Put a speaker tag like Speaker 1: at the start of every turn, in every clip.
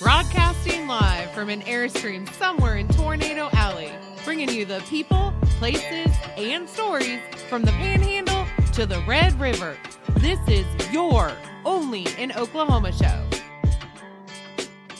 Speaker 1: Broadcasting live from an Airstream somewhere in Tornado Alley, bringing you the people, places, and stories from the Panhandle to the Red River. This is your only in Oklahoma show.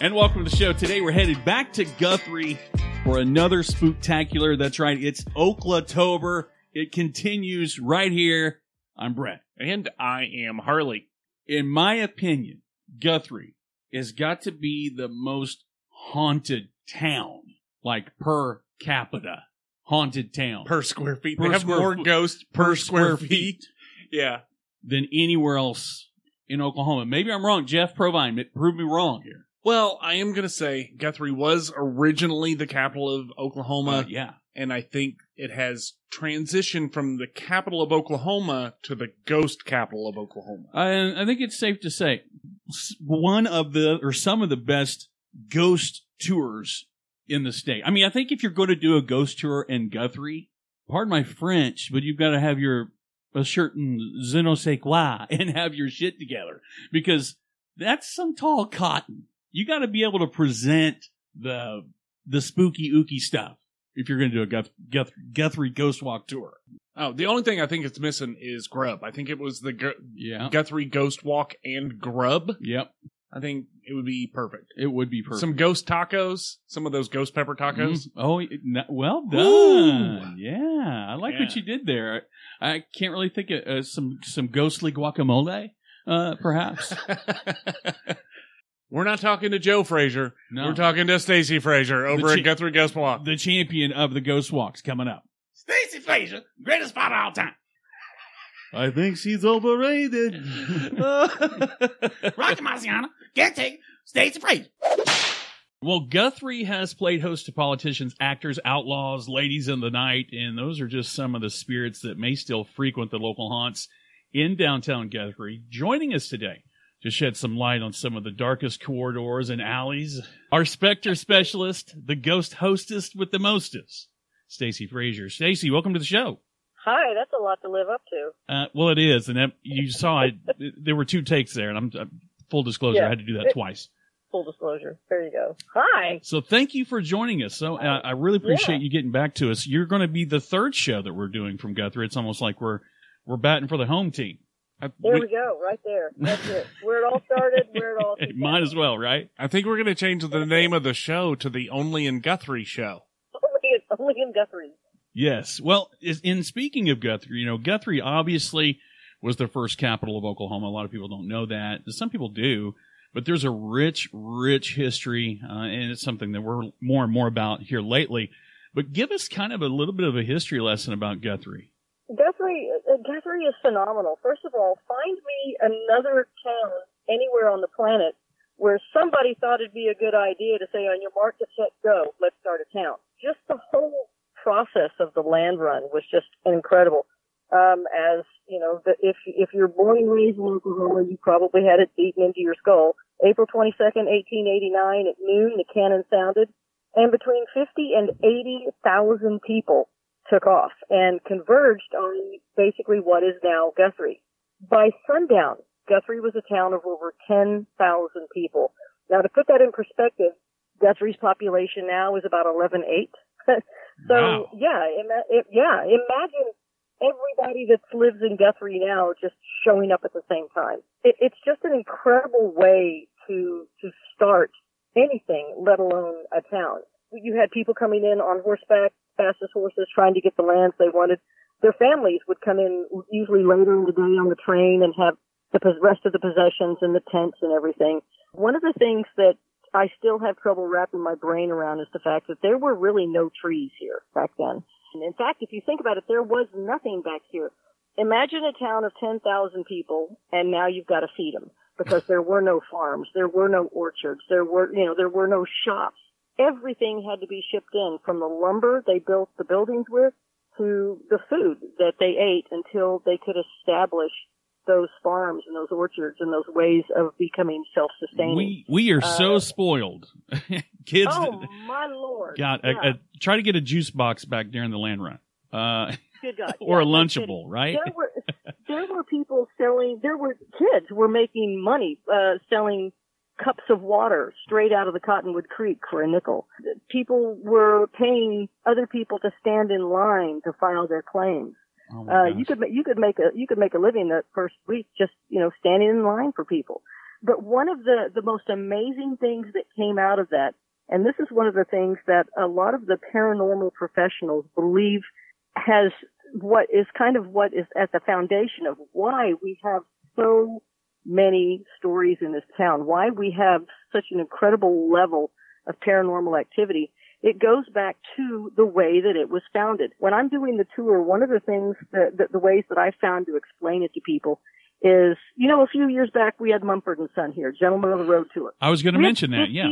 Speaker 2: And welcome to the show. Today we're headed back to Guthrie for another spooktacular. That's right, it's Oklatober. It continues right here. I'm Brett.
Speaker 3: And I am Harley.
Speaker 2: In my opinion, Guthrie has got to be the most haunted town, like per capita haunted town
Speaker 3: Per square feet.
Speaker 2: Per
Speaker 3: they have more
Speaker 2: foot-
Speaker 3: ghosts per, square, feet. Yeah.
Speaker 2: than anywhere else in Oklahoma. Maybe I'm wrong. Jeff Provine, prove me wrong here.
Speaker 3: Well, I am going to say Guthrie was originally the capital of Oklahoma,
Speaker 2: Uh, yeah.
Speaker 3: And I think it has transitioned from the capital of Oklahoma to the ghost capital of Oklahoma.
Speaker 2: I, I think it's safe to say one of the or some of the best ghost tours in the state. I mean, I think if you're going to do a ghost tour in Guthrie, pardon my French, but you've got to have your a certain je ne sais quoi and have your shit together because that's some tall cotton. You got to be able to present the the spooky ooky stuff if you're going to do a Guth- Guth- Guthrie Ghost Walk tour.
Speaker 3: Oh, the only thing I think it's missing is grub. I think it was the Gu-
Speaker 2: Yeah.
Speaker 3: Guthrie Ghost Walk and grub.
Speaker 2: Yep.
Speaker 3: I think it would be perfect.
Speaker 2: It would be perfect.
Speaker 3: Some ghost tacos, some of those ghost pepper tacos.
Speaker 2: Mm. Oh, it- n- well done.
Speaker 3: Ooh.
Speaker 2: Yeah, I like what you did there. I can't really think of uh, some some ghostly guacamole, uh, perhaps.
Speaker 3: We're not talking to Joe Frazier.
Speaker 2: No,
Speaker 3: We're talking to Stacy Frazier over
Speaker 2: The
Speaker 3: at Guthrie Ghost Walk.
Speaker 2: the champion of the ghost walks coming up.
Speaker 4: Stacy Frazier, greatest spot of all time.
Speaker 2: I think she's overrated.
Speaker 4: Rocky Marciano, can't take. Stacy Frazier.
Speaker 2: well, Guthrie has played host to politicians, actors, outlaws, ladies in the night, and those are just some of the spirits that may still frequent the local haunts in downtown Guthrie. Joining us today to shed some light on some of the darkest corridors and alleys, our specter specialist, the ghost hostess with the mostest, Stacy Frazier. Stacy, welcome to the show.
Speaker 5: Hi, that's a lot to live up to.
Speaker 2: Uh, well, it is, and that, you saw it. there were two takes there, and I'm uh, full disclosure.
Speaker 5: Yeah.
Speaker 2: I had to do that twice.
Speaker 5: Full disclosure. There you go. Hi.
Speaker 2: So thank you for joining us. So uh, I really appreciate
Speaker 5: Yeah.
Speaker 2: you getting back to us. You're going to be the third show that we're doing from Guthrie. It's almost like we're we're batting for the home team.
Speaker 3: I,
Speaker 5: There
Speaker 3: we-
Speaker 5: we go. Right there. That's it. Where it all started, where it all
Speaker 2: It might as well, right?
Speaker 3: I think we're going to change the name of the show to the Only in Guthrie Show.
Speaker 5: Only in, only in Guthrie.
Speaker 2: Yes. Well, in speaking of Guthrie, you know, Guthrie obviously was the first capital of Oklahoma. A lot of people don't know that. Some people do, but there's a rich, rich history, uh, and it's something that we're more and more about here lately. But give us kind of a little bit of a history lesson about Guthrie.
Speaker 5: Guthrie, uh, Guthrie is phenomenal. First of all, find me another town anywhere on the planet where somebody thought it'd be a good idea to say, on your mark, get set, go, let's start a town. Just the whole process of the land run was just incredible. Um, as you know, the, if if you're born and raised in Oklahoma, you probably had it beaten into your skull. April 22nd, 1889, at noon, the cannon sounded, and between 50 and 80,000 people took off and converged on basically what is now Guthrie. By sundown, Guthrie was a town of over 10,000 people. Now, to put that in perspective, Guthrie's population now is about 11.8. so,
Speaker 2: Wow.
Speaker 5: yeah, ima- it, yeah, imagine everybody that lives in Guthrie now just showing up at the same time. It, it's just an incredible way to to start anything, let alone a town. You had people coming in on horseback, fastest horses, trying to get the lands they wanted. Their families would come in usually later in the day on the train and have the rest of the possessions and the tents and everything. One of the things that I still have trouble wrapping my brain around is the fact that there were really no trees here back then. And in fact, if you think about it, there was nothing back here. Imagine a town of 10,000 people and now you've got to feed them because there were no farms, there were no orchards, there were, you know, there were no shops. Everything had to be shipped in from the lumber they built the buildings with to the food that they ate until they could establish those farms and those orchards and those ways of becoming self-sustaining.
Speaker 2: We we are so
Speaker 5: Uh,
Speaker 2: spoiled. Kids,
Speaker 5: oh my lord!
Speaker 2: God,
Speaker 5: Yeah.
Speaker 2: a, a, try to get a juice box back during the land run, uh,
Speaker 5: Good God.
Speaker 2: or a
Speaker 5: Yeah, kidding.
Speaker 2: Lunchable, right?
Speaker 5: There were there were people selling. There were kids were making money uh, selling cups of water straight out of the Cottonwood Creek for a nickel. People were paying other people to stand in line to file their claims.
Speaker 2: Oh
Speaker 5: Uh, you could you could make a you could make a living that first week just you know standing in line for people. But one of the the most amazing things that came out of that, and this is one of the things that a lot of the paranormal professionals believe has what is kind of what is at the foundation of why we have so many stories in this town, why we have such an incredible level of paranormal activity it goes back to the way that it was founded. When I'm doing the tour, one of the things that, that the ways that I found to explain it to people is, you know, a few years back we had Mumford and Son here, Gentlemen of the Road Tour.
Speaker 2: I was going to
Speaker 5: had
Speaker 2: mention that. Yeah.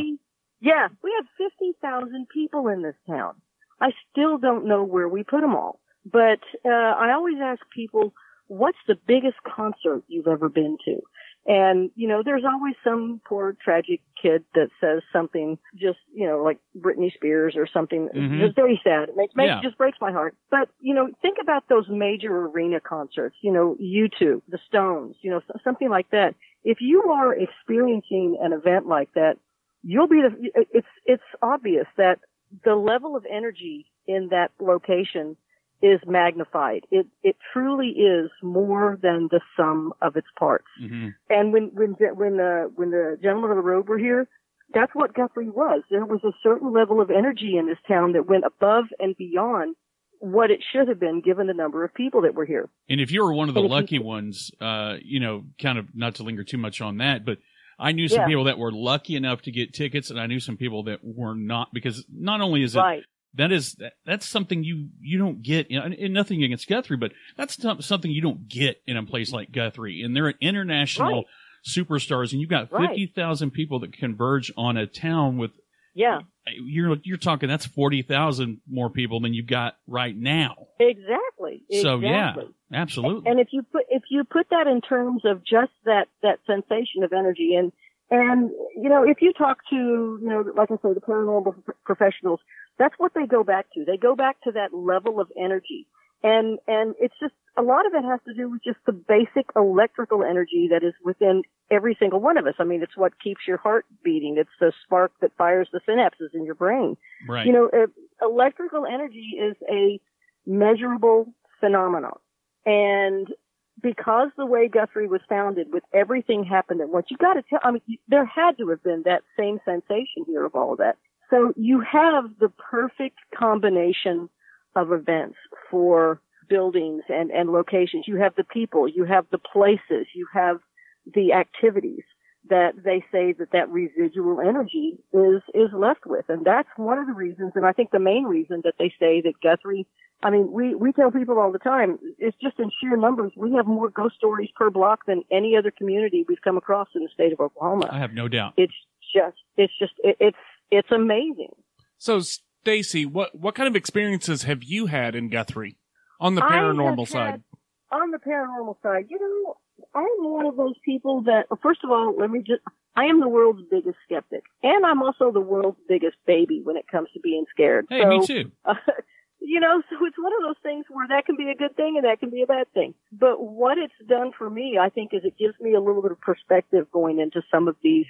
Speaker 5: Yeah, we have 50,000 people in this town. I still don't know where we put them all. But, uh, I always ask people, what's the biggest concert you've ever been to? And, you know, there's always some poor tragic kid that says something just, you know, like Britney Spears or something.
Speaker 2: Mhm.
Speaker 5: It's very sad. It makes, makes
Speaker 2: Yeah.
Speaker 5: it just breaks my heart. But, you know, think about those major arena concerts, you know, U2, the Stones, you know, something like that. If you are experiencing an event like that, you'll be the, it's, it's obvious that the level of energy in that location is magnified. It, it truly is more than the sum of its parts.
Speaker 2: hmm
Speaker 5: And when, when, when the, when the gentlemen of the road were here, that's what Guthrie was. There was a certain level of energy in this town that went above and beyond what it should have been given the number of people that were here.
Speaker 2: And if you were one of the lucky ones, uh, you know, kind of not to linger too much on that, but I knew some
Speaker 5: Yeah.
Speaker 2: people that were lucky enough to get tickets, and I knew some people that were not because not only is it
Speaker 5: Right.
Speaker 2: That is that, that's something you you don't get, you know, and, and nothing against Guthrie, but that's some- something you don't get in a place like Guthrie, and they're an international
Speaker 5: Right.
Speaker 2: superstars, and you've got
Speaker 5: Right.
Speaker 2: fifty thousand people that converge on a town with
Speaker 5: Yeah.
Speaker 2: you're you're talking that's forty thousand more people than you've got right now.
Speaker 5: Exactly.
Speaker 2: So yeah, absolutely.
Speaker 5: And if you put if you put that in terms of just that that sensation of energy and and you know if you talk to you know like I say the paranormal professionals that's what they go back to they go back to that level of energy and and it's just a lot of it has to do with just the basic electrical energy that is within every single one of us. I mean it's what keeps your heart beating it's the spark that fires the synapses in your brain.
Speaker 2: right.
Speaker 5: You know, electrical energy is a measurable phenomenon. And because the way Guthrie was founded with everything happened at once, you gotta tell, I mean, there had to have been that same sensation here of all of that. So you have the perfect combination of events for buildings and, and locations. You have the people, you have the places, you have the activities that they say that that residual energy is is left with, and that's one of the reasons, and I think the main reason that they say that Guthrie. I mean, we we tell people all the time. It's just in sheer numbers, we have more ghost stories per block than any other community we've come across in the state of oklahoma I
Speaker 2: have no doubt.
Speaker 5: It's just, it's just, it, it's it's amazing.
Speaker 3: So, Stacy, what what kind of experiences have you had in Guthrie on the paranormal
Speaker 5: had-
Speaker 3: side?
Speaker 5: on the paranormal side, you know, I'm one of those people that, first of all, let me just, I am the world's biggest skeptic. And I'm also the world's biggest baby when it comes to being scared.
Speaker 2: Hey,
Speaker 5: so,
Speaker 2: me too.
Speaker 5: Uh, you know, so it's one of those things where that can be a good thing and that can be a bad thing. But what it's done for me, I think, is it gives me a little bit of perspective going into some of these,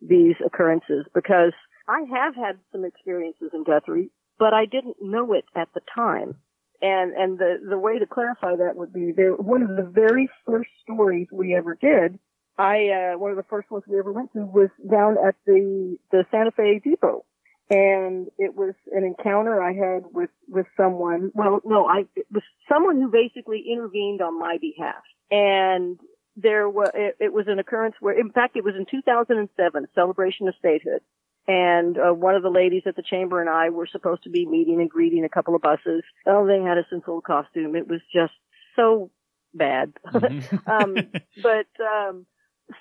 Speaker 5: these occurrences because I have had some experiences in Guthrie, but I didn't know it at the time. And, and the, the way to clarify that would be there, one of the very first stories we ever did, I, uh, one of the first ones we ever went to was down at the, the Santa Fe Depot and it was an encounter I had with with someone. Well, no, I it was someone who basically intervened on my behalf, and there was it, it was an occurrence where, in fact, it was in 2007, celebration of statehood, and uh, one of the ladies at the chamber and I were supposed to be meeting and greeting a couple of buses. Oh, they had us in full costume. It was just so bad.
Speaker 2: Mhm.
Speaker 5: um, but um,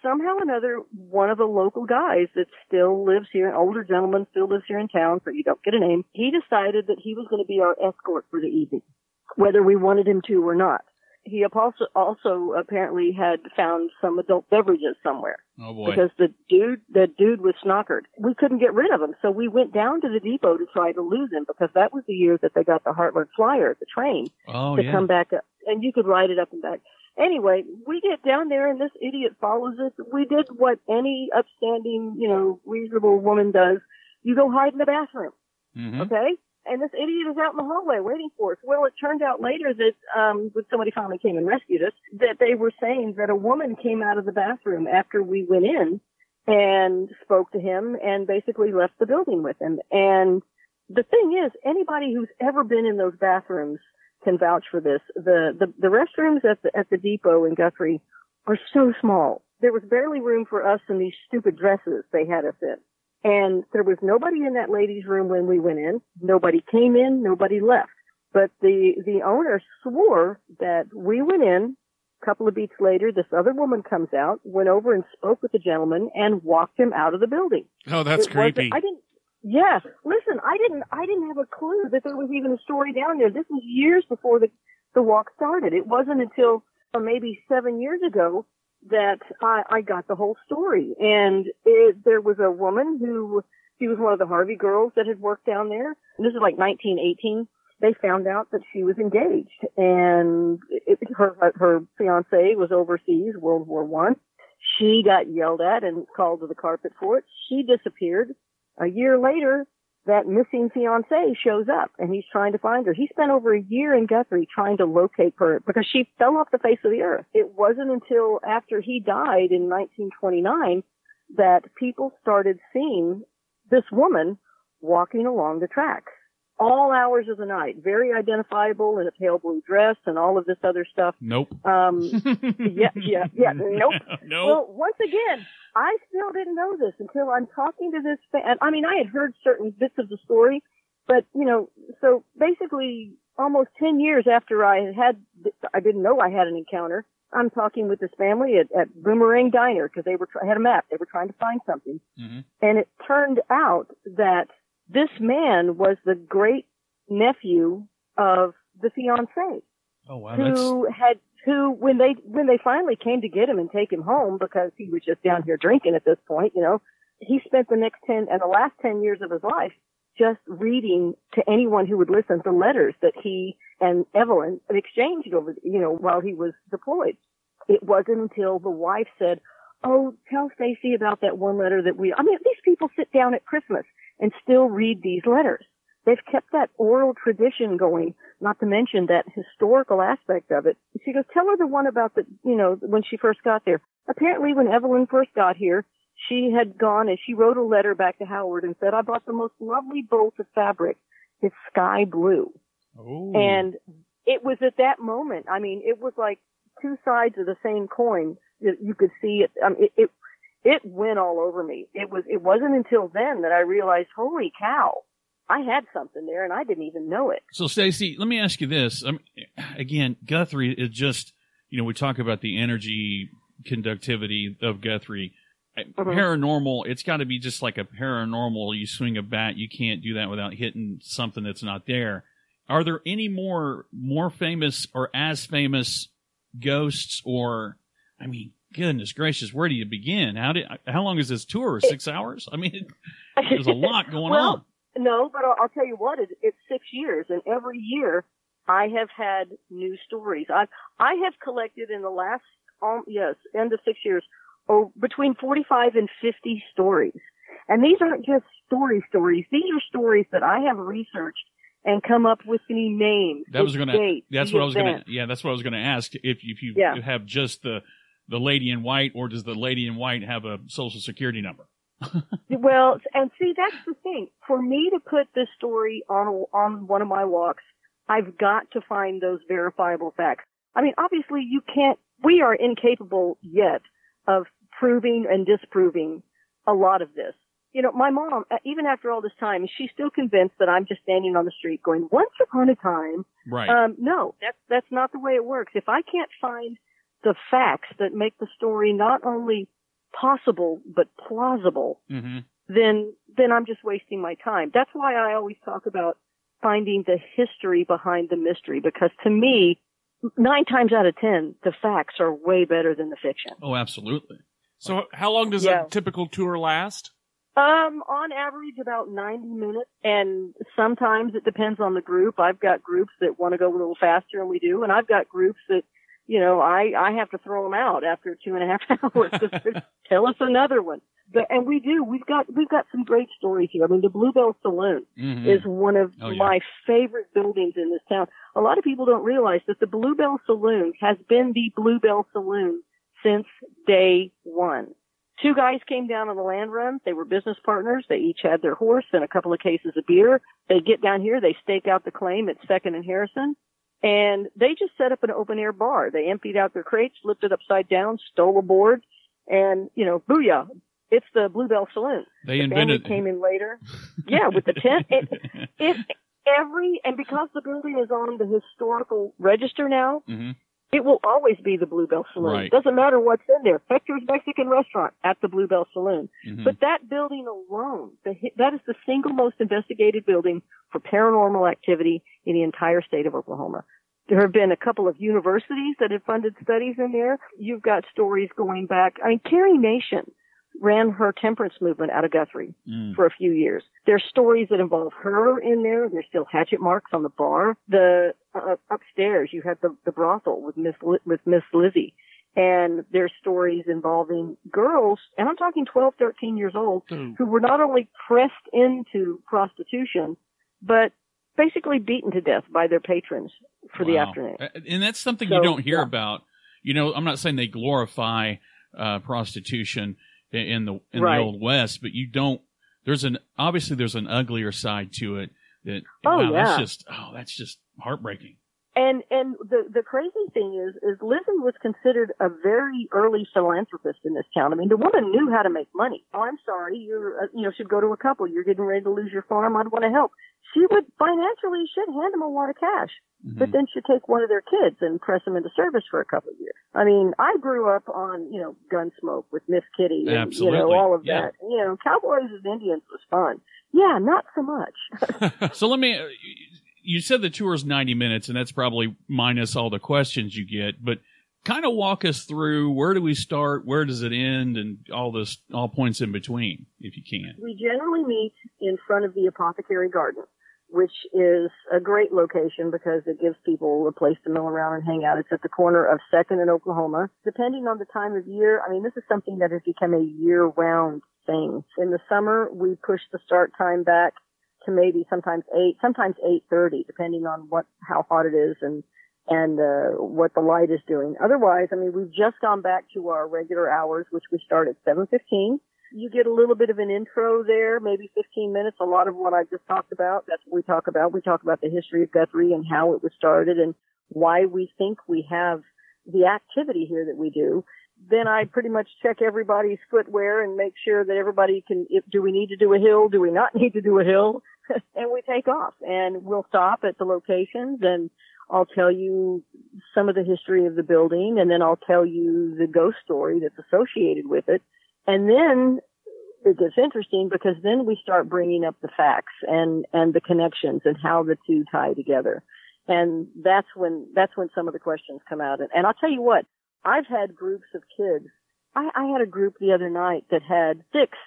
Speaker 5: somehow or another, one of the local guys that still lives here, an older gentleman still lives here in town, so you don't get a name, he decided that he was going to be our escort for the evening, whether we wanted him to or not. He also, also apparently had found some adult beverages somewhere
Speaker 2: oh boy.
Speaker 5: because the dude, the dude was snockered. We couldn't get rid of him, so we went down to the depot to try to lose him because that was the year that they got the Heartland Flyer, the train
Speaker 2: oh
Speaker 5: to
Speaker 2: yeah.
Speaker 5: come back up, and you could ride it up and back. Anyway, we get down there and this idiot follows us. We did what any upstanding, you know, reasonable woman does. You go hide in the bathroom.
Speaker 2: Mhm.
Speaker 5: Okay? And this idiot is out in the hallway waiting for us. Well, it turned out later that, um, when somebody finally came and rescued us, that they were saying that a woman came out of the bathroom after we went in and spoke to him and basically left the building with him. And the thing is, anybody who's ever been in those bathrooms can vouch for this. The, the, the restrooms at the, at the depot in Guthrie are so small. There was barely room for us in these stupid dresses they had us in. And there was nobody in that lady's room when we went in. Nobody came in, nobody left. But the, the owner swore that we went in, a couple of beats later, this other woman comes out, went over and spoke with the gentleman and walked him out of the building.
Speaker 3: Oh, that's
Speaker 5: It
Speaker 3: creepy.
Speaker 5: I didn't. Yeah, listen, I didn't. I didn't have a clue that there was even a story down there. This was years before the the walk started. It wasn't until uh, maybe seven years ago that I, I got the whole story. And it, there was a woman who she was one of the Harvey girls that had worked down there. And this is like 1918. They found out that she was engaged, and it, her her fiance was overseas, World War One. She got yelled at and called to the carpet for it. She disappeared. A year later, that missing fiance shows up and he's trying to find her. He spent over a year in Guthrie trying to locate her because she fell off the face of the earth. It wasn't until after he died in 1929 that people started seeing this woman walking along the tracks. All hours of the night, very identifiable in a pale blue dress and all of this other stuff.
Speaker 2: Nope.
Speaker 5: Um, yeah, yeah, yeah. Nope.
Speaker 2: nope.
Speaker 5: Well, once again, I still didn't know this until I'm talking to this fan. I mean, I had heard certain bits of the story, but you know, so basically almost 10 years after I had had, I didn't know I had an encounter. I'm talking with this family at, at Boomerang Diner because they were, try- had a map. They were trying to find something.
Speaker 2: Mhm.
Speaker 5: And it turned out that this man was the great nephew of the fiance
Speaker 2: oh wow, that's
Speaker 5: who had who when they when they finally came to get him and take him home because he was just down here drinking at this point, you know, he spent the next ten and the last ten years of his life just reading to anyone who would listen the letters that he and Evelyn exchanged over you know while he was deployed. It wasn't until the wife said, "Oh, tell Stacy about that one letter that we." I mean, these people sit down at Christmas and still read these letters. They've kept that oral tradition going not to mention that historical aspect of it. She goes, tell her the one about the, you know, when she first got there. Apparently when Evelyn first got here, she had gone and she wrote a letter back to Howard and said, I bought the most lovely bolt of fabric. It's sky blue.
Speaker 2: oh.
Speaker 5: And it was at that moment, I mean, it was like two sides of the same coin. You you could see it, um, it, it, it went all over me. It was, it wasn't until then that I realized, holy cow, I had something there and I didn't even know it.
Speaker 2: So, Stacy, let me ask you this. I mean, again, Guthrie is just, you know, we talk about the energy conductivity of Guthrie. Mm-hmm. Paranormal, it's got to be just like a paranormal. You swing a bat, you can't do that without hitting something that's not there. Are there any more more famous or as famous ghosts or, I mean, goodness gracious, where do you begin? How did how long is this tour? Six hours? I mean, there's a lot going
Speaker 5: well,
Speaker 2: on.
Speaker 5: No, but I'll, I'll tell you what, it, it's six years, and every year I have had new stories. I I have collected in the last, um, yes, end of six years, oh, between 45 and 50 stories. And these aren't just story stories. These are stories that I have researched and come up with the names.
Speaker 2: That was going to. That's what I was going to. Yeah, that's what I was going to ask. If if you
Speaker 5: Yeah.
Speaker 2: have just the the lady in white, or does the lady in white have a social security number?
Speaker 5: Well, and see, that's the thing. For me to put this story on on one of my walks, I've got to find those verifiable facts. I mean, obviously, you can't. We are incapable yet of proving and disproving a lot of this. You know, my mom, uh, even after all this time, she's still convinced that I'm just standing on the street going, "Once upon a time."
Speaker 2: Right.
Speaker 5: Um, no, that's that's not the way it works. If I can't find the facts that make the story not only possible but plausible,
Speaker 2: hmm
Speaker 5: then then I'm just wasting my time. That's why I always talk about finding the history behind the mystery because to me, nine times out of ten, the facts are way better than the fiction.
Speaker 2: Oh, absolutely.
Speaker 3: So, how long does
Speaker 5: Yeah.
Speaker 3: a typical tour last?
Speaker 5: Um, on average, about 90 minutes, and sometimes it depends on the group. I've got groups that want to go a little faster, and we do, and I've got groups that you know, I, I have to throw them out after two and a half hours. Tell us another one. But, and we do. We've got we've got some great stories here. I mean, the Bluebell Saloon
Speaker 2: Mhm.
Speaker 5: is one of
Speaker 2: Oh, yeah.
Speaker 5: my favorite buildings in this town. A lot of people don't realize that the Bluebell Saloon has been the Bluebell Saloon since day one. Two guys came down on the land run. They were business partners. They each had their horse and a couple of cases of beer. They get down here. They stake out the claim at Second and Harrison. And they just set up an open air bar. They emptied out their crates, flipped it upside down, stole a board, and, you know, booyah. It's the Bluebell Saloon.
Speaker 2: they
Speaker 5: The
Speaker 2: invented.
Speaker 5: family came in later. Yeah, with the tent. It, it, every, and because the building is on the historical register now,
Speaker 2: Mhm.
Speaker 5: It will always be the Bluebell Saloon.
Speaker 2: Right.
Speaker 5: Doesn't matter what's in there. Hector's Mexican Restaurant at the Bluebell Saloon.
Speaker 2: Mhm.
Speaker 5: But that building alone, the, that is the single most investigated building for paranormal activity in the entire state of Oklahoma. There have been a couple of universities that have funded studies in there. You've got stories going back. I mean, Carrie Nation ran her temperance movement out of Guthrie
Speaker 2: Mm.
Speaker 5: for a few years. There's stories that involve her in there. There's still hatchet marks on the bar. The uh, upstairs, you had the, the brothel with Miss with Miss Lizzie, and there's stories involving girls, and I'm talking 12, 13 years old, who were not only pressed into prostitution, but basically beaten to death by their patrons for the afternoon.
Speaker 2: And that's something
Speaker 5: So,
Speaker 2: you don't hear
Speaker 5: yeah.
Speaker 2: about. You know, I'm not saying they glorify uh, prostitution in the in
Speaker 5: Right.
Speaker 2: the old west, but you don't. There's an obviously there's an uglier side to it. That
Speaker 5: Oh,
Speaker 2: wow, that's just oh, that's just heartbreaking.
Speaker 5: And and the the crazy thing is is Lizzie was considered a very early philanthropist in this town. I mean, the woman knew how to make money. Oh, I'm sorry, you're uh, you know should go to a couple. You're getting ready to lose your farm. I'd want to help. She would financially should hand them a lot of cash, but
Speaker 2: Mhm.
Speaker 5: then she'd take one of their kids and press them into service for a couple of years. I mean, I grew up on you know Gunsmoke with Miss Kitty and
Speaker 2: Absolutely,
Speaker 5: you know all of
Speaker 2: yeah.
Speaker 5: that. You know, Cowboys and Indians was fun. Yeah, not so much.
Speaker 2: so let me. You said the tour is 90 minutes, and that's probably minus all the questions you get. But kind of walk us through where do we start, where does it end, and all this, all points in between, if you can.
Speaker 5: We generally meet in front of the apothecary garden, which is a great location because it gives people a place to mill around and hang out. It's at the corner of Second and Oklahoma. Depending on the time of year, I mean, this is something that has become a year-round thing. In the summer, we push the start time back to maybe sometimes eight, sometimes eight thirty, depending on what how hot it is and and uh, what the light is doing. Otherwise, I mean, we've just gone back to our regular hours, which we start at seven fifteen you get a little bit of an intro there, maybe 15 minutes. A lot of what I just talked about, that's what we talk about. We talk about the history of Guthrie and how it was started and why we think we have the activity here that we do. Then I pretty much check everybody's footwear and make sure that everybody can, if, do we need to do a hill? Do we not need to do a hill? and we take off and we'll stop at the locations and I'll tell you some of the history of the building and then I'll tell you the ghost story that's associated with it. And then it gets interesting because then we start bringing up the facts and, and the connections and how the two tie together. And that's when, that's when some of the questions come out. And, and I'll tell you what, I've had groups of kids. I, I had a group the other night that had six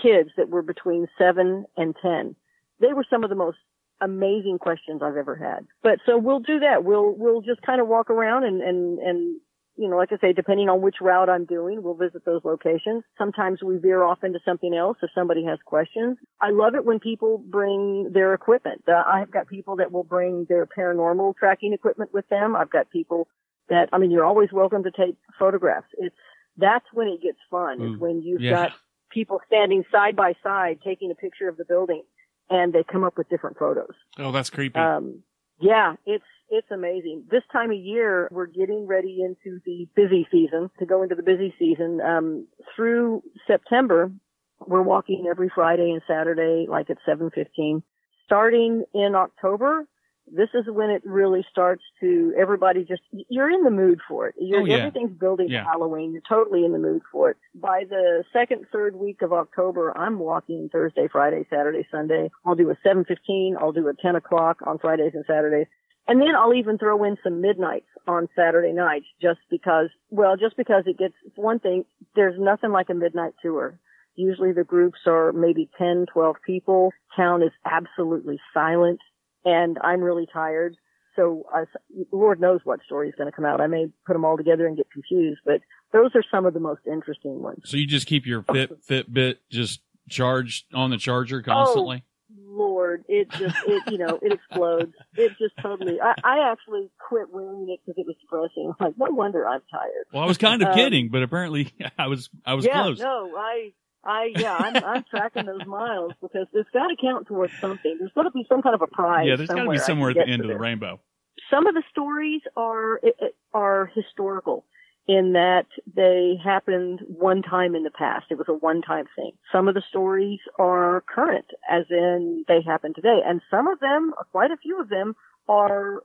Speaker 5: kids that were between seven and ten. They were some of the most amazing questions I've ever had. But so we'll do that. We'll, we'll just kind of walk around and, and, and you know, like I say, depending on which route I'm doing, we'll visit those locations. Sometimes we veer off into something else if somebody has questions. I love it when people bring their equipment. Uh, I've got people that will bring their paranormal tracking equipment with them. I've got people that, I mean, you're always welcome to take photographs. It's, that's when it gets fun
Speaker 2: Mm.
Speaker 5: is when you've
Speaker 2: Yeah.
Speaker 5: got people standing side by side taking a picture of the building and they come up with different photos.
Speaker 3: Oh, that's creepy.
Speaker 5: Um, yeah, it's it's amazing. This time of year, we're getting ready into the busy season to go into the busy season. Um, through September, we're walking every Friday and Saturday, like at seven fifteen. Starting in October, this is when it really starts to everybody just you're in the mood for it. You're,
Speaker 2: Oh, yeah.
Speaker 5: Everything's building
Speaker 2: Yeah.
Speaker 5: to Halloween. You're totally in the mood for it. By the second, third week of October, I'm walking Thursday, Friday, Saturday, Sunday. I'll do a seven fifteen. I'll do a ten o'clock on Fridays and Saturdays. And then I'll even throw in some midnights on Saturday nights just because, well, just because it gets, one thing, there's nothing like a midnight tour. Usually the groups are maybe 10, 12 people. Town is absolutely silent and I'm really tired. so I, Lord knows what story is going to come out. I may put them all together and get confused, but those are some of the most interesting ones.
Speaker 2: So you just keep your Fit Fitbit just charged on the charger constantly.
Speaker 5: Oh, Lord, it just, it, you know, it explodes. It just totally, I, I actually quit wearing it because it was depressing. I'm like, no wonder I'm tired.
Speaker 2: Well, I was kind of
Speaker 5: Um,
Speaker 2: kidding, but apparently I was I was
Speaker 5: yeah,
Speaker 2: close.
Speaker 5: no, I, I, yeah, I'm, I'm tracking those miles because it's got to count towards something. There's got to be some kind of a prize.
Speaker 2: yeah, there's got to be somewhere at the end of the rainbow.
Speaker 5: some of the stories are are historical in that they happened one time in the past. It was a one time thing. Some of the stories are current, as in they happen today, and some of them, quite a few of them, are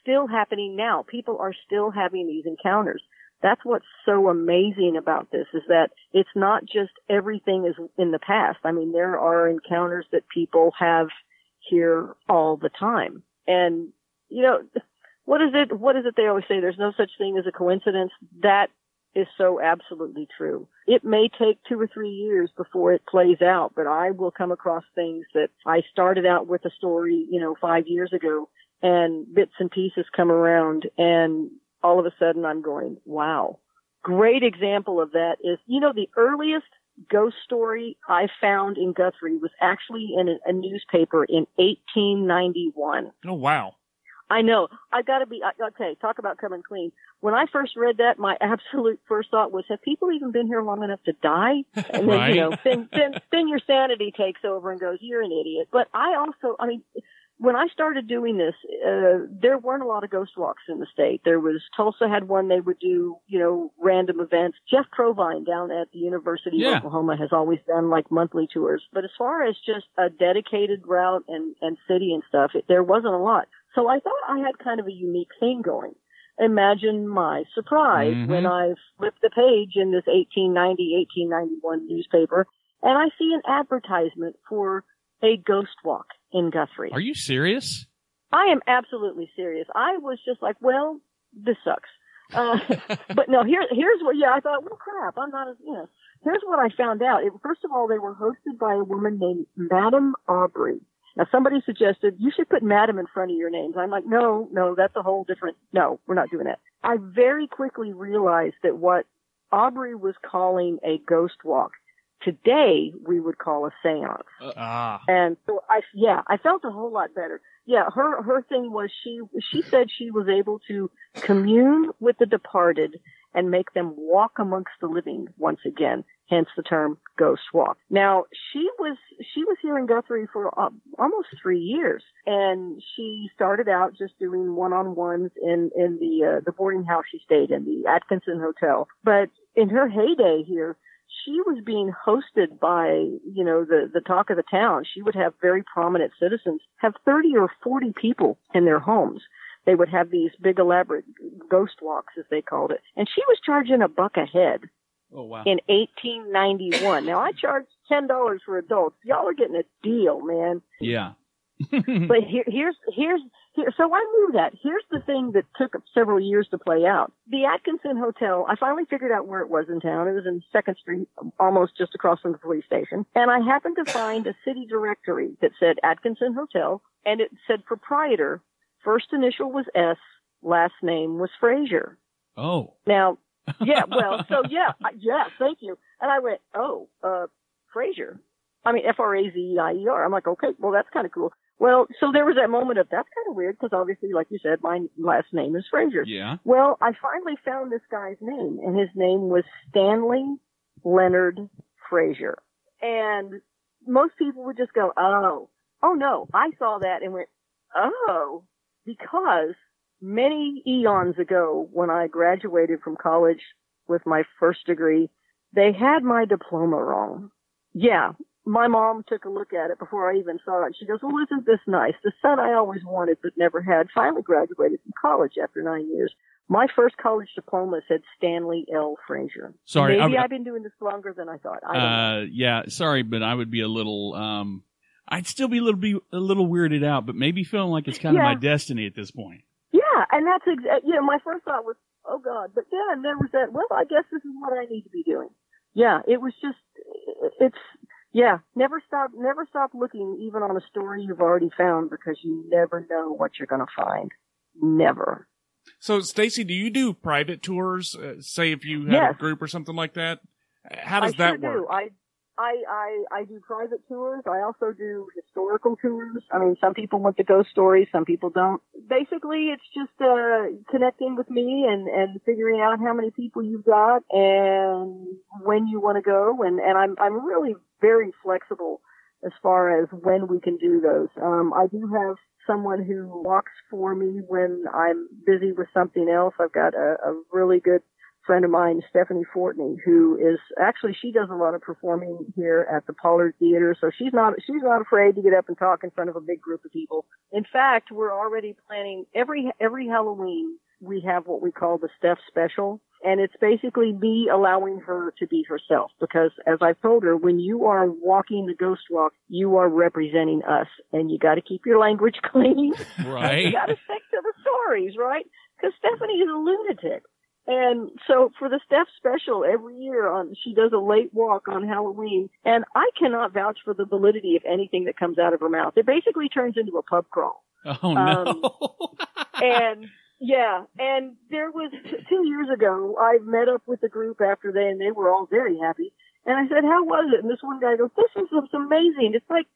Speaker 5: still happening now. People are still having these encounters. That's what's so amazing about this is that it's not just everything is in the past. I mean, there are encounters that people have here all the time. And, you know, what is it, what is it they always say? There's no such thing as a coincidence. That is so absolutely true. It may take two or three years before it plays out, but I will come across things that I started out with a story, you know, five years ago and bits and pieces come around and all of a sudden I'm going, wow. Great example of that is, you know, the earliest ghost story I found in Guthrie was actually in a, a newspaper in 1891.
Speaker 3: Oh wow.
Speaker 5: I know. I gotta be, okay, talk about coming clean. When I first read that, my absolute first thought was, have people even been here long enough to die? And then,
Speaker 2: Right.
Speaker 5: you know, then, then, then your sanity takes over and goes, you're an idiot. But I also, I mean, when I started doing this, uh, there weren't a lot of ghost walks in the state. There was, Tulsa had one they would do, you know, random events. Jeff Provine down at the University
Speaker 2: Yeah.
Speaker 5: of Oklahoma has always done like monthly tours. But as far as just a dedicated route and, and city and stuff, it, there wasn't a lot. So I thought I had kind of a unique thing going. Imagine my surprise
Speaker 2: Mhm.
Speaker 5: when I flipped the page in this 1890, 1891 newspaper and I see an advertisement for a ghost walk in Guthrie.
Speaker 2: Are you serious?
Speaker 5: I am absolutely serious. I was just like, well, this sucks. Uh, but no, here, here's what, yeah, I thought, well, crap, I'm not as, you know, here's what I found out. It, first of all, they were hosted by a woman named Madame Aubrey. Now, somebody suggested you should put Madam in front of your names. I'm like, no, no, that's a whole different, no, we're not doing that. I very quickly realized that what Aubrey was calling a ghost walk, today we would call a seance.
Speaker 3: Ah.
Speaker 5: And so I, yeah, I felt a whole lot better. Yeah, her, her thing was she, she said she was able to commune with the departed and make them walk amongst the living once again. Hence the term ghost walk. Now she was, she was here in Guthrie for uh, almost three years and she started out just doing one-on-ones in, in the, uh, the boarding house she stayed in, the Atkinson Hotel. But in her heyday here, she was being hosted by, you know, the, the talk of the town. She would have very prominent citizens have 30 or 40 people in their homes. They would have these big elaborate ghost walks, as they called it. And she was charging a buck a head
Speaker 2: Oh wow.
Speaker 5: in 1891. Now I charge $10 for adults. Y'all are getting a deal, man.
Speaker 2: Yeah.
Speaker 5: But here, here's here's here. So I knew that. Here's the thing that took several years to play out. The Atkinson Hotel. I finally figured out where it was in town. It was in Second Street, almost just across from the police station. And I happened to find a city directory that said Atkinson Hotel, and it said proprietor. First initial was S. Last name was Frazier.
Speaker 2: oh.
Speaker 5: Now, yeah, well, so yeah, yeah, thank you. And I went, oh, uh, Frazier. I mean, F-R-A-Z-E-I-E-R. I'm like, okay, well, that's kind of cool. Well, so there was that moment of that's kind of weird because obviously, like you said, my last name is Frazier.
Speaker 2: Yeah.
Speaker 5: Well, I finally found this guy's name, and his name was Stanley Leonard Frazier. And most people would just go, oh, oh no, I saw that and went, oh, because many eons ago when I graduated from college with my first degree, they had my diploma wrong. Yeah, my mom took a look at it before I even saw it. She goes, well, isn't this nice? The son I always wanted but never had finally graduated from college after nine years. My first college diploma said Stanley L. Frazier.
Speaker 2: Sorry,
Speaker 5: Maybe
Speaker 2: I-
Speaker 5: I've been doing this longer than I thought. I.
Speaker 2: Uh, yeah. Sorry, but I would be a little. Um, I'd still be a little be a little weirded out, but maybe feeling like it's kind of my destiny at this point.
Speaker 5: Yeah, and that's exa- you know my first thought was, oh God, but then there was that. Well, I guess this is what I need to be doing. Yeah, it was just, it's yeah. Never stop, never stop looking, even on a story you've already found, because you never know what you're going to find. never.
Speaker 3: So, Stacy, do you do private tours? Uh, say if you have
Speaker 5: Yes.
Speaker 3: a group or something like that. How does
Speaker 5: I
Speaker 3: that
Speaker 5: sure
Speaker 3: work?
Speaker 5: Do. I, I, I, I do private tours. I also do historical tours. I mean, some people want the ghost stories, some people don't. Basically, it's just uh, connecting with me and and figuring out how many people you've got and when you want to go. And and I'm I'm really very flexible as far as when we can do those. Um, I do have someone who walks for me when I'm busy with something else. I've got a, a really good friend of mine, Stephanie Fortney, who is actually she does a lot of performing here at the Pollard Theater, so she's not she's not afraid to get up and talk in front of a big group of people. In fact, we're already planning every every Halloween we have what we call the Steph special. And it's basically me allowing her to be herself because as I've told her, when you are walking the ghost walk, you are representing us and you got to keep your language clean. you
Speaker 2: Right.
Speaker 5: got to stick to the stories, right? Because Stephanie is a lunatic. And so for the Steph special every year on, she does a late walk on Halloween and I cannot vouch for the validity of anything that comes out of her mouth. It basically turns into a pub crawl.
Speaker 2: Oh no.
Speaker 5: Um, and yeah, and there was two years ago, I met up with the group after they, and they were all very happy. And I said, how was it? And this one guy goes, this is amazing. It's like,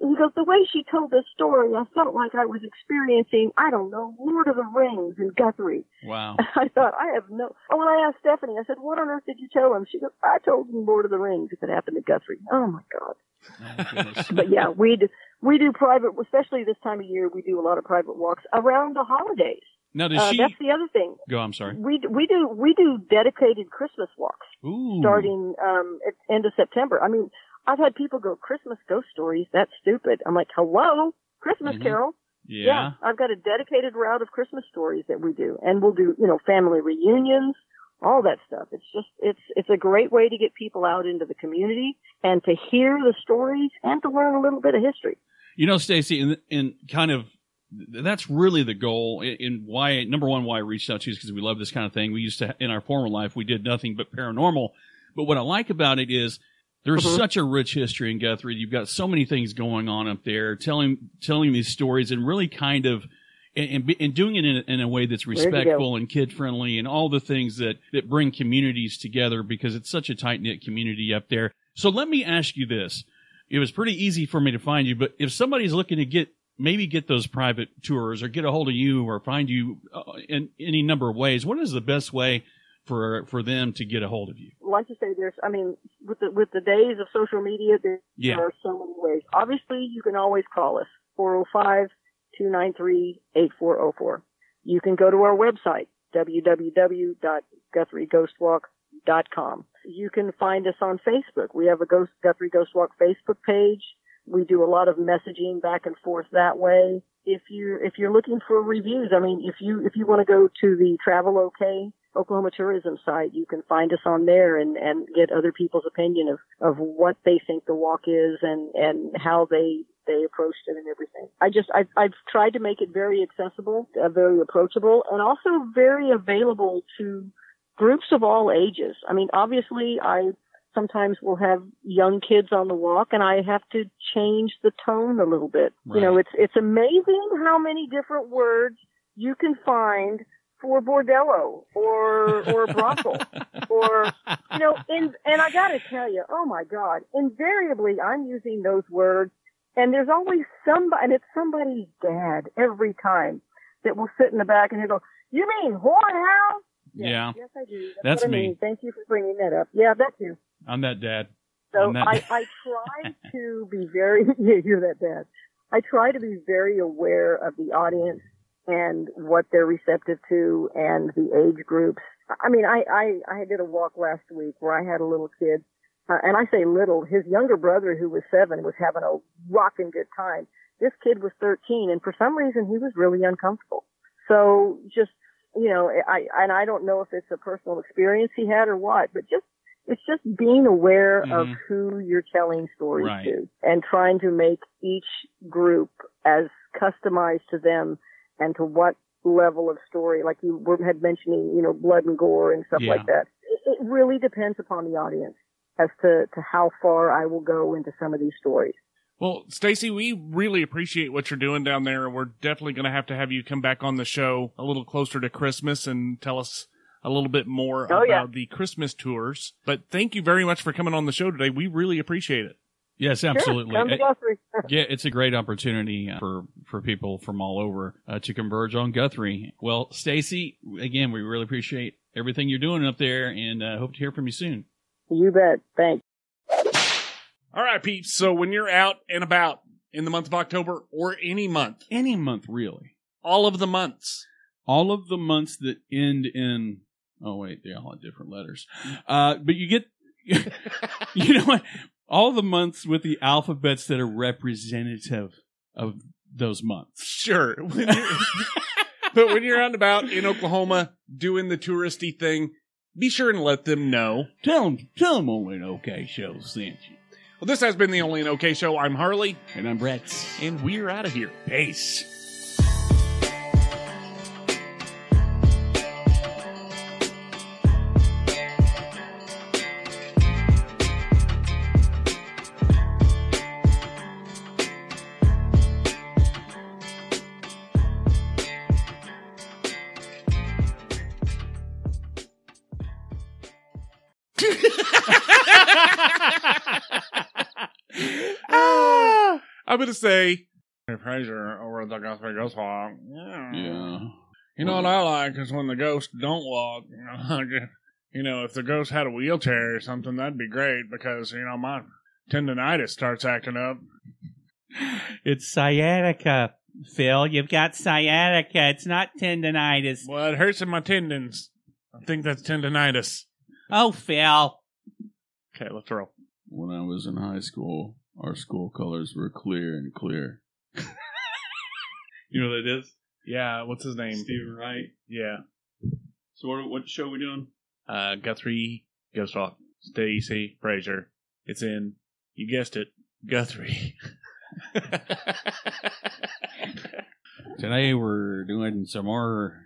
Speaker 5: she, he goes, the way she told this story, I felt like I was experiencing, I don't know, Lord of the Rings and Guthrie.
Speaker 2: wow.
Speaker 5: I thought, I have no, oh, when I asked Stephanie, I said, what on earth did you tell him? She goes, I told him Lord of the Rings if it happened to Guthrie. Oh my God.
Speaker 2: Oh.
Speaker 5: But yeah, we do, we do private, especially this time of year, we do a lot of private walks around the holidays.
Speaker 2: Now does
Speaker 5: Uh,
Speaker 2: she
Speaker 5: that's the other thing.
Speaker 2: go? I'm sorry.
Speaker 5: We we do we do dedicated Christmas walks
Speaker 2: Ooh.
Speaker 5: starting um at end of September. I mean, I've had people go Christmas ghost stories. That's stupid. I'm like, hello, Christmas
Speaker 2: Mhm.
Speaker 5: Carol.
Speaker 2: Yeah.
Speaker 5: I've got a dedicated route of Christmas stories that we do, and we'll do you know family reunions, all that stuff. It's just it's it's a great way to get people out into the community and to hear the stories and to learn a little bit of history.
Speaker 2: You know, Stacy, and, and kind of that's really the goal. In- In why number one, why I reached out to you is because we love this kind of thing. We used to in our former life we did nothing but paranormal, but what I like about it is there's
Speaker 5: Mhm.
Speaker 2: such a rich history in Guthrie. You've got so many things going on up there, telling telling these stories and really kind of. And, and, and doing it in a, in a way that's
Speaker 5: There you go.
Speaker 2: respectful and kid friendly and all the things that, that bring communities together because it's such a tight knit community up there. So let me ask you this. It was pretty easy for me to find you, but if somebody's looking to get maybe get those private tours or get a hold of you or find you uh, in any number of ways, what is the best way for for them to get a hold of you?
Speaker 5: Like you say, there's I mean with the with the days of social media, there
Speaker 2: Yeah.
Speaker 5: There are so many ways. Obviously, you can always call us 405 293 8404. You can go to our website www.guthrieghostwalk.com. You can find us on Facebook. We have a Ghost Guthrie Ghost Walk Facebook page. We do a lot of messaging back and forth that way. If you if you're looking for reviews, I mean, if you if you want to go to the Travel OK Oklahoma tourism site, you can find us on there and and get other people's opinion of of what they think the walk is and and how they they approached it and everything. I just I've I've tried to make it very accessible, uh, very approachable, and also very available to groups of all ages. I mean, obviously, I sometimes will have young kids on the walk, and I have to change the tone a little bit. You know, it's it's amazing how many different words you can find for bordello or or brothel or you know and and I got to tell you oh my god invariably I'm using those words and there's always somebody and it's somebody's dad every time that will sit in the back and he'll go you mean whorehouse
Speaker 2: Yeah.
Speaker 5: yes I do
Speaker 2: That's
Speaker 5: what I
Speaker 2: me.
Speaker 5: mean. thank you for bringing that up yeah that too
Speaker 2: I'm that dad.
Speaker 5: so
Speaker 2: that-
Speaker 5: I, I try to be very, yeah, you're that dad. I try to be very aware of the audience and what they're receptive to and the age groups. I mean, I, I, I did a walk last week where I had a little kid, uh, and I say little, his younger brother who was seven was having a rocking good time. This kid was 13 and for some reason he was really uncomfortable. So just, you know, I, and I don't know if it's a personal experience he had or what, but just it's just being aware of
Speaker 2: Mhm.
Speaker 5: who you're telling stories
Speaker 2: Right.
Speaker 5: to and trying to make each group as customized to them and to what level of story, like you were had mentioning, you know, blood and gore and stuff
Speaker 2: Yeah.
Speaker 5: like that. It, it really depends upon the audience as to, to how far I will go into some of these stories.
Speaker 3: Well, Stacy, we really appreciate what you're doing down there. We're definitely going to have to have you come back on the show a little closer to Christmas and tell us a little bit more
Speaker 5: Oh,
Speaker 3: about
Speaker 5: yeah.
Speaker 3: the Christmas tours. But thank you very much for coming on the show today. We really appreciate it.
Speaker 2: Yes, absolutely.
Speaker 5: Sure, come to
Speaker 2: Uh,
Speaker 5: Guthrie.
Speaker 2: yeah, it's a great opportunity uh, for for people from all over uh, to converge on Guthrie. Well, Stacy, again, we really appreciate everything you're doing up there, and uh, hope to hear from you soon.
Speaker 5: You bet. Thanks.
Speaker 3: All right, peeps. So when you're out and about in the month of October or any month,
Speaker 2: Any month, really.
Speaker 3: all of the months,
Speaker 2: All of the months that end in oh wait, they all have different letters. Uh, but you get you know what? All the months with the alphabets that are representative of those months.
Speaker 3: sure. When but when you're out about in Oklahoma doing the touristy thing, be sure and let them know.
Speaker 2: Tell them, tell them only an okay show sent you.
Speaker 3: Well, this has been the Only an Okay Show. I'm Harley,
Speaker 2: And I'm Brett.
Speaker 3: and we're out of here.
Speaker 2: Peace.
Speaker 3: I'm gonna say, hey, Fraser over at the Guthrie Ghost Walk.
Speaker 2: Yeah.
Speaker 3: You know what I like is when the ghosts don't walk. You know, you know, if the ghost had a wheelchair or something, that'd be great because you know my tendonitis starts acting up.
Speaker 4: It's sciatica, Phil. You've got sciatica. It's not tendonitis.
Speaker 3: Well, it hurts in my tendons. I think that's tendonitis.
Speaker 4: Oh, Phil.
Speaker 3: Okay, let's roll.
Speaker 2: When I was in high school, our school colors were clear and clear. you know what that is?
Speaker 3: Yeah, what's his name?
Speaker 2: Steven Wright.
Speaker 3: Yeah,
Speaker 2: So what, what show we doing?
Speaker 3: uh, Guthrie Ghost Walk. Stacy Fraser. It's in. You guessed it, Guthrie.
Speaker 2: Today we're doing some more.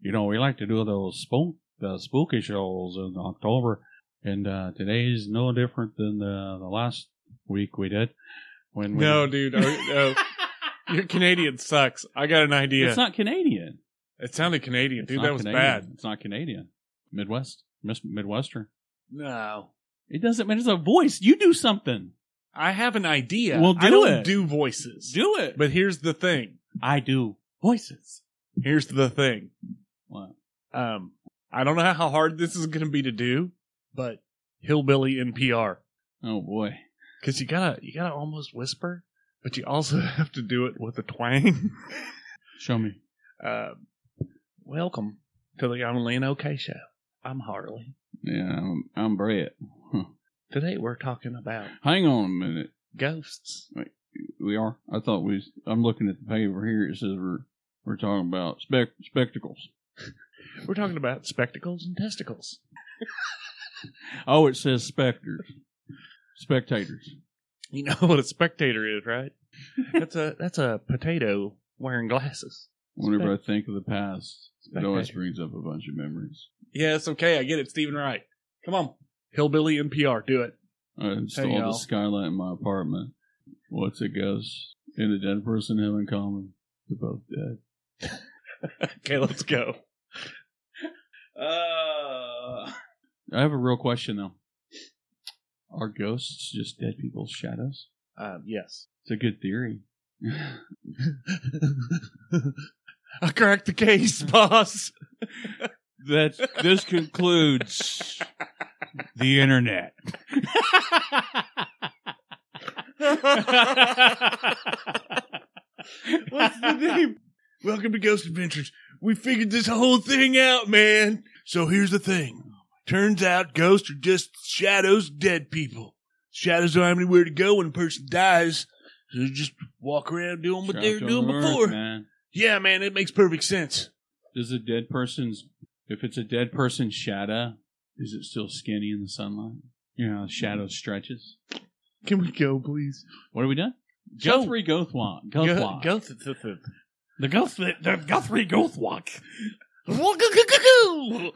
Speaker 2: You know, we like to do those spook, the spooky shows in October, and uh, today's no different than the, the last week we did. When we,
Speaker 3: no, dude. Oh, no. Your Canadian sucks. I got an idea.
Speaker 2: it's not Canadian.
Speaker 3: it sounded Canadian,
Speaker 2: It's
Speaker 3: dude.
Speaker 2: not
Speaker 3: That was
Speaker 2: Canadian.
Speaker 3: bad.
Speaker 2: It's not Canadian. Midwest, Mis- Midwestern.
Speaker 3: No.
Speaker 2: It doesn't matter. It's a voice. You do something.
Speaker 3: I have an idea.
Speaker 2: Well,
Speaker 3: I
Speaker 2: do
Speaker 3: don't
Speaker 2: it.
Speaker 3: do voices.
Speaker 2: Do it.
Speaker 3: But here's the thing.
Speaker 2: I do voices.
Speaker 3: Here's the thing.
Speaker 2: What?
Speaker 3: Um, I don't know how hard this is going to be to do, but hillbilly NPR.
Speaker 2: Oh boy.
Speaker 3: Cause you gotta, you gotta almost whisper, but you also have to do it with a twang.
Speaker 2: Show me.
Speaker 3: uh, welcome to the Only an Okay Show. I'm Harley.
Speaker 2: Yeah, I'm, I'm Brett. Huh.
Speaker 3: Today we're talking about
Speaker 2: Hang on a minute.
Speaker 3: ghosts.
Speaker 2: We are. I thought we. I'm looking at the paper here. It says we're we're talking about spec spectacles.
Speaker 3: We're talking about spectacles and testicles.
Speaker 2: Oh, it says specters, spectators.
Speaker 3: You know what a spectator is, right? That's a that's a potato wearing glasses.
Speaker 2: Whenever I think of the past, it always brings up a bunch of memories.
Speaker 3: Yeah, it's okay. I get it, Steven Wright. Come on, hillbilly NPR, do it.
Speaker 2: I installed
Speaker 3: y'all.
Speaker 2: a skylight in my apartment. What's it goes? And the dead person have in common? They're both dead.
Speaker 3: Okay, let's go.
Speaker 2: Uh, I have a real question though. Are ghosts just dead people's shadows?
Speaker 3: Um, yes.
Speaker 2: It's a good theory.
Speaker 3: I cracked the case, boss.
Speaker 2: that this concludes the internet.
Speaker 3: What's the name? Welcome to Ghost Adventures. We figured this whole thing out, man. So here's the thing. Turns out ghosts are just shadows of dead people. Shadows don't have anywhere to go when a person dies. So they just walk around doing what they were doing before.
Speaker 2: man.
Speaker 3: Yeah, man, it makes perfect sense.
Speaker 2: Does a dead person's if it's a dead person's shadow, is it still skinny in the sunlight? You know, how the shadow stretches.
Speaker 3: Can we go, please?
Speaker 2: What are we done?
Speaker 3: Go.
Speaker 2: Guthrie Gothwalk. Gothwalk.
Speaker 3: Go, th- th- th-
Speaker 2: the Goth the Guthrie Gothwalk.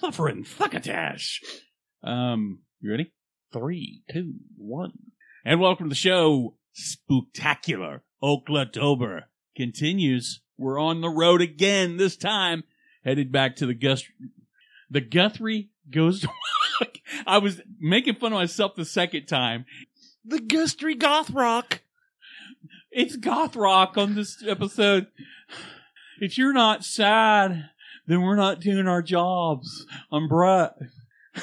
Speaker 2: Suffering succotash. Um, you ready?
Speaker 3: Three, two, one.
Speaker 2: And welcome to the show. Spooktacular Oklatober continues. We're on the road again, this time headed back to the Gus. The Guthrie goes to I was making fun of myself the second time.
Speaker 3: The Guthrie Goth Rock.
Speaker 2: It's goth rock on this episode. If you're not sad, then we're not doing our jobs. I'm Brett.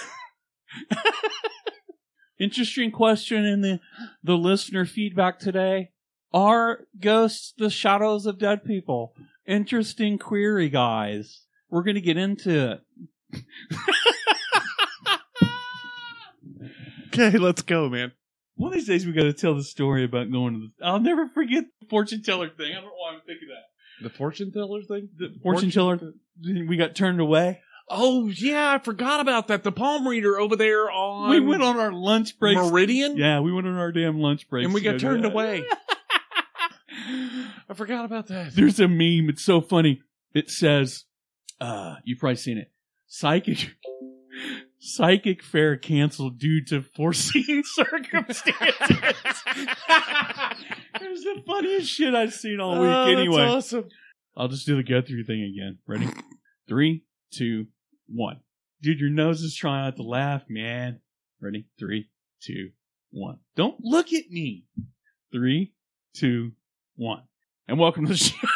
Speaker 2: Interesting question in the the listener feedback today. Are ghosts the shadows of dead people? Interesting query, guys. We're gonna get into it.
Speaker 3: Okay, let's go, man.
Speaker 2: One of these days we got to tell the story about going to the. I'll never forget the fortune teller thing. I don't know why I'm thinking that.
Speaker 3: The fortune teller thing?
Speaker 2: The fortune teller. We got turned away.
Speaker 3: Oh, yeah, I forgot about that. The palm reader over there on.
Speaker 2: we went on our lunch break.
Speaker 3: Meridian?
Speaker 2: Yeah, we went on our damn lunch break.
Speaker 3: And we got turned away. I forgot about that.
Speaker 2: There's a meme. It's so funny. It says, uh, you've probably seen it. Psychic, psychic fair canceled due to foreseen circumstances. It's the funniest shit I've seen all week.
Speaker 3: Oh,
Speaker 2: anyway,
Speaker 3: awesome.
Speaker 2: I'll just do the go through thing again. Ready? Three, two, one. Dude, your nose is trying not to laugh, man. Ready? Three, two, one. Don't look at me. Three, two, one. And welcome to the show.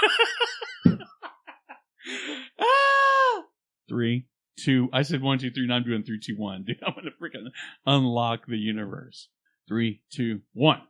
Speaker 2: ah! Three, two. I said one, two, three. Now I'm doing three, two, one. Dude, I'm gonna freaking unlock the universe. Three, two, one.